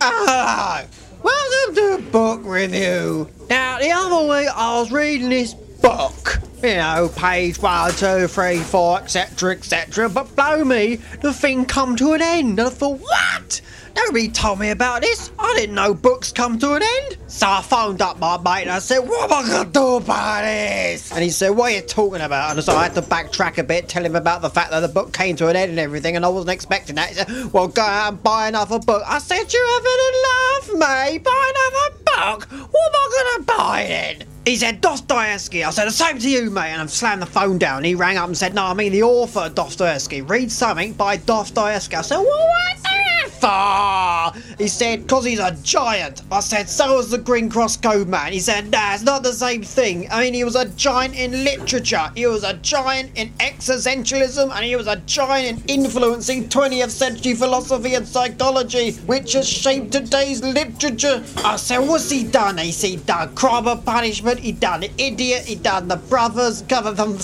Ah, welcome to book review. Now, the other week I was reading this book, you know, page one, two, three, four, etc., etc. But blow me, the thing come to an end. And I thought, what? Nobody told me about this. I didn't know books come to an end. So I phoned up my mate and I said, What am I gonna do about this? And he said, What are you talking about? And so I had to backtrack a bit, tell him about the fact that the book came to an end and everything, and I wasn't expecting that. He said, Well, go out and buy another book. I said, You having a laugh, mate? Buy another book? What am I gonna buy then? He said Dostoevsky. I said the same to you, mate, and I slammed the phone down. He rang up and said, "No, I mean the author Dostoevsky. Read something by Dostoevsky." I said, "Well, what's for?" He said, "Cause he's a giant." I said, "So was the Green Cross Code man." He said, "Nah, it's not the same thing. I mean, he was a giant in literature. He was a giant in existentialism, and he was a giant in influencing 20th century philosophy and psychology, which has shaped today's literature." I said, "What's he done?" He said, "He done Crime of Punishment." He done the idiot. He done the brothers. Cover them.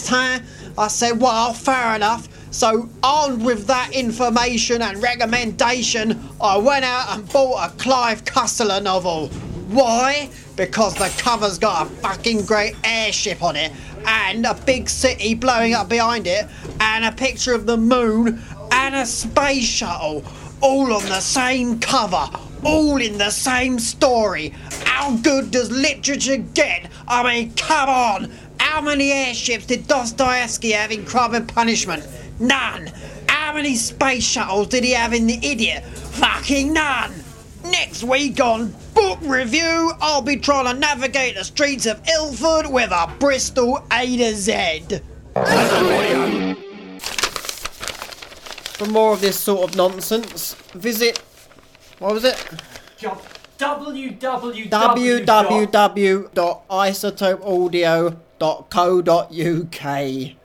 I said, well, fair enough. So armed with that information and recommendation, I went out and bought a Clive Cussler novel. Why? Because the cover's got a fucking great airship on it, and a big city blowing up behind it, and a picture of the moon, and a space shuttle, all on the same cover all in the same story. How good does literature get? I mean, come on! How many airships did Dostoevsky have in Crime and Punishment? None! How many space shuttles did he have in The Idiot? Fucking none! Next week on Book Review, I'll be trying to navigate the streets of Ilford with a Bristol A to Z. For more of this sort of nonsense, visit what was it? www. www.isotopeaudio.co.uk.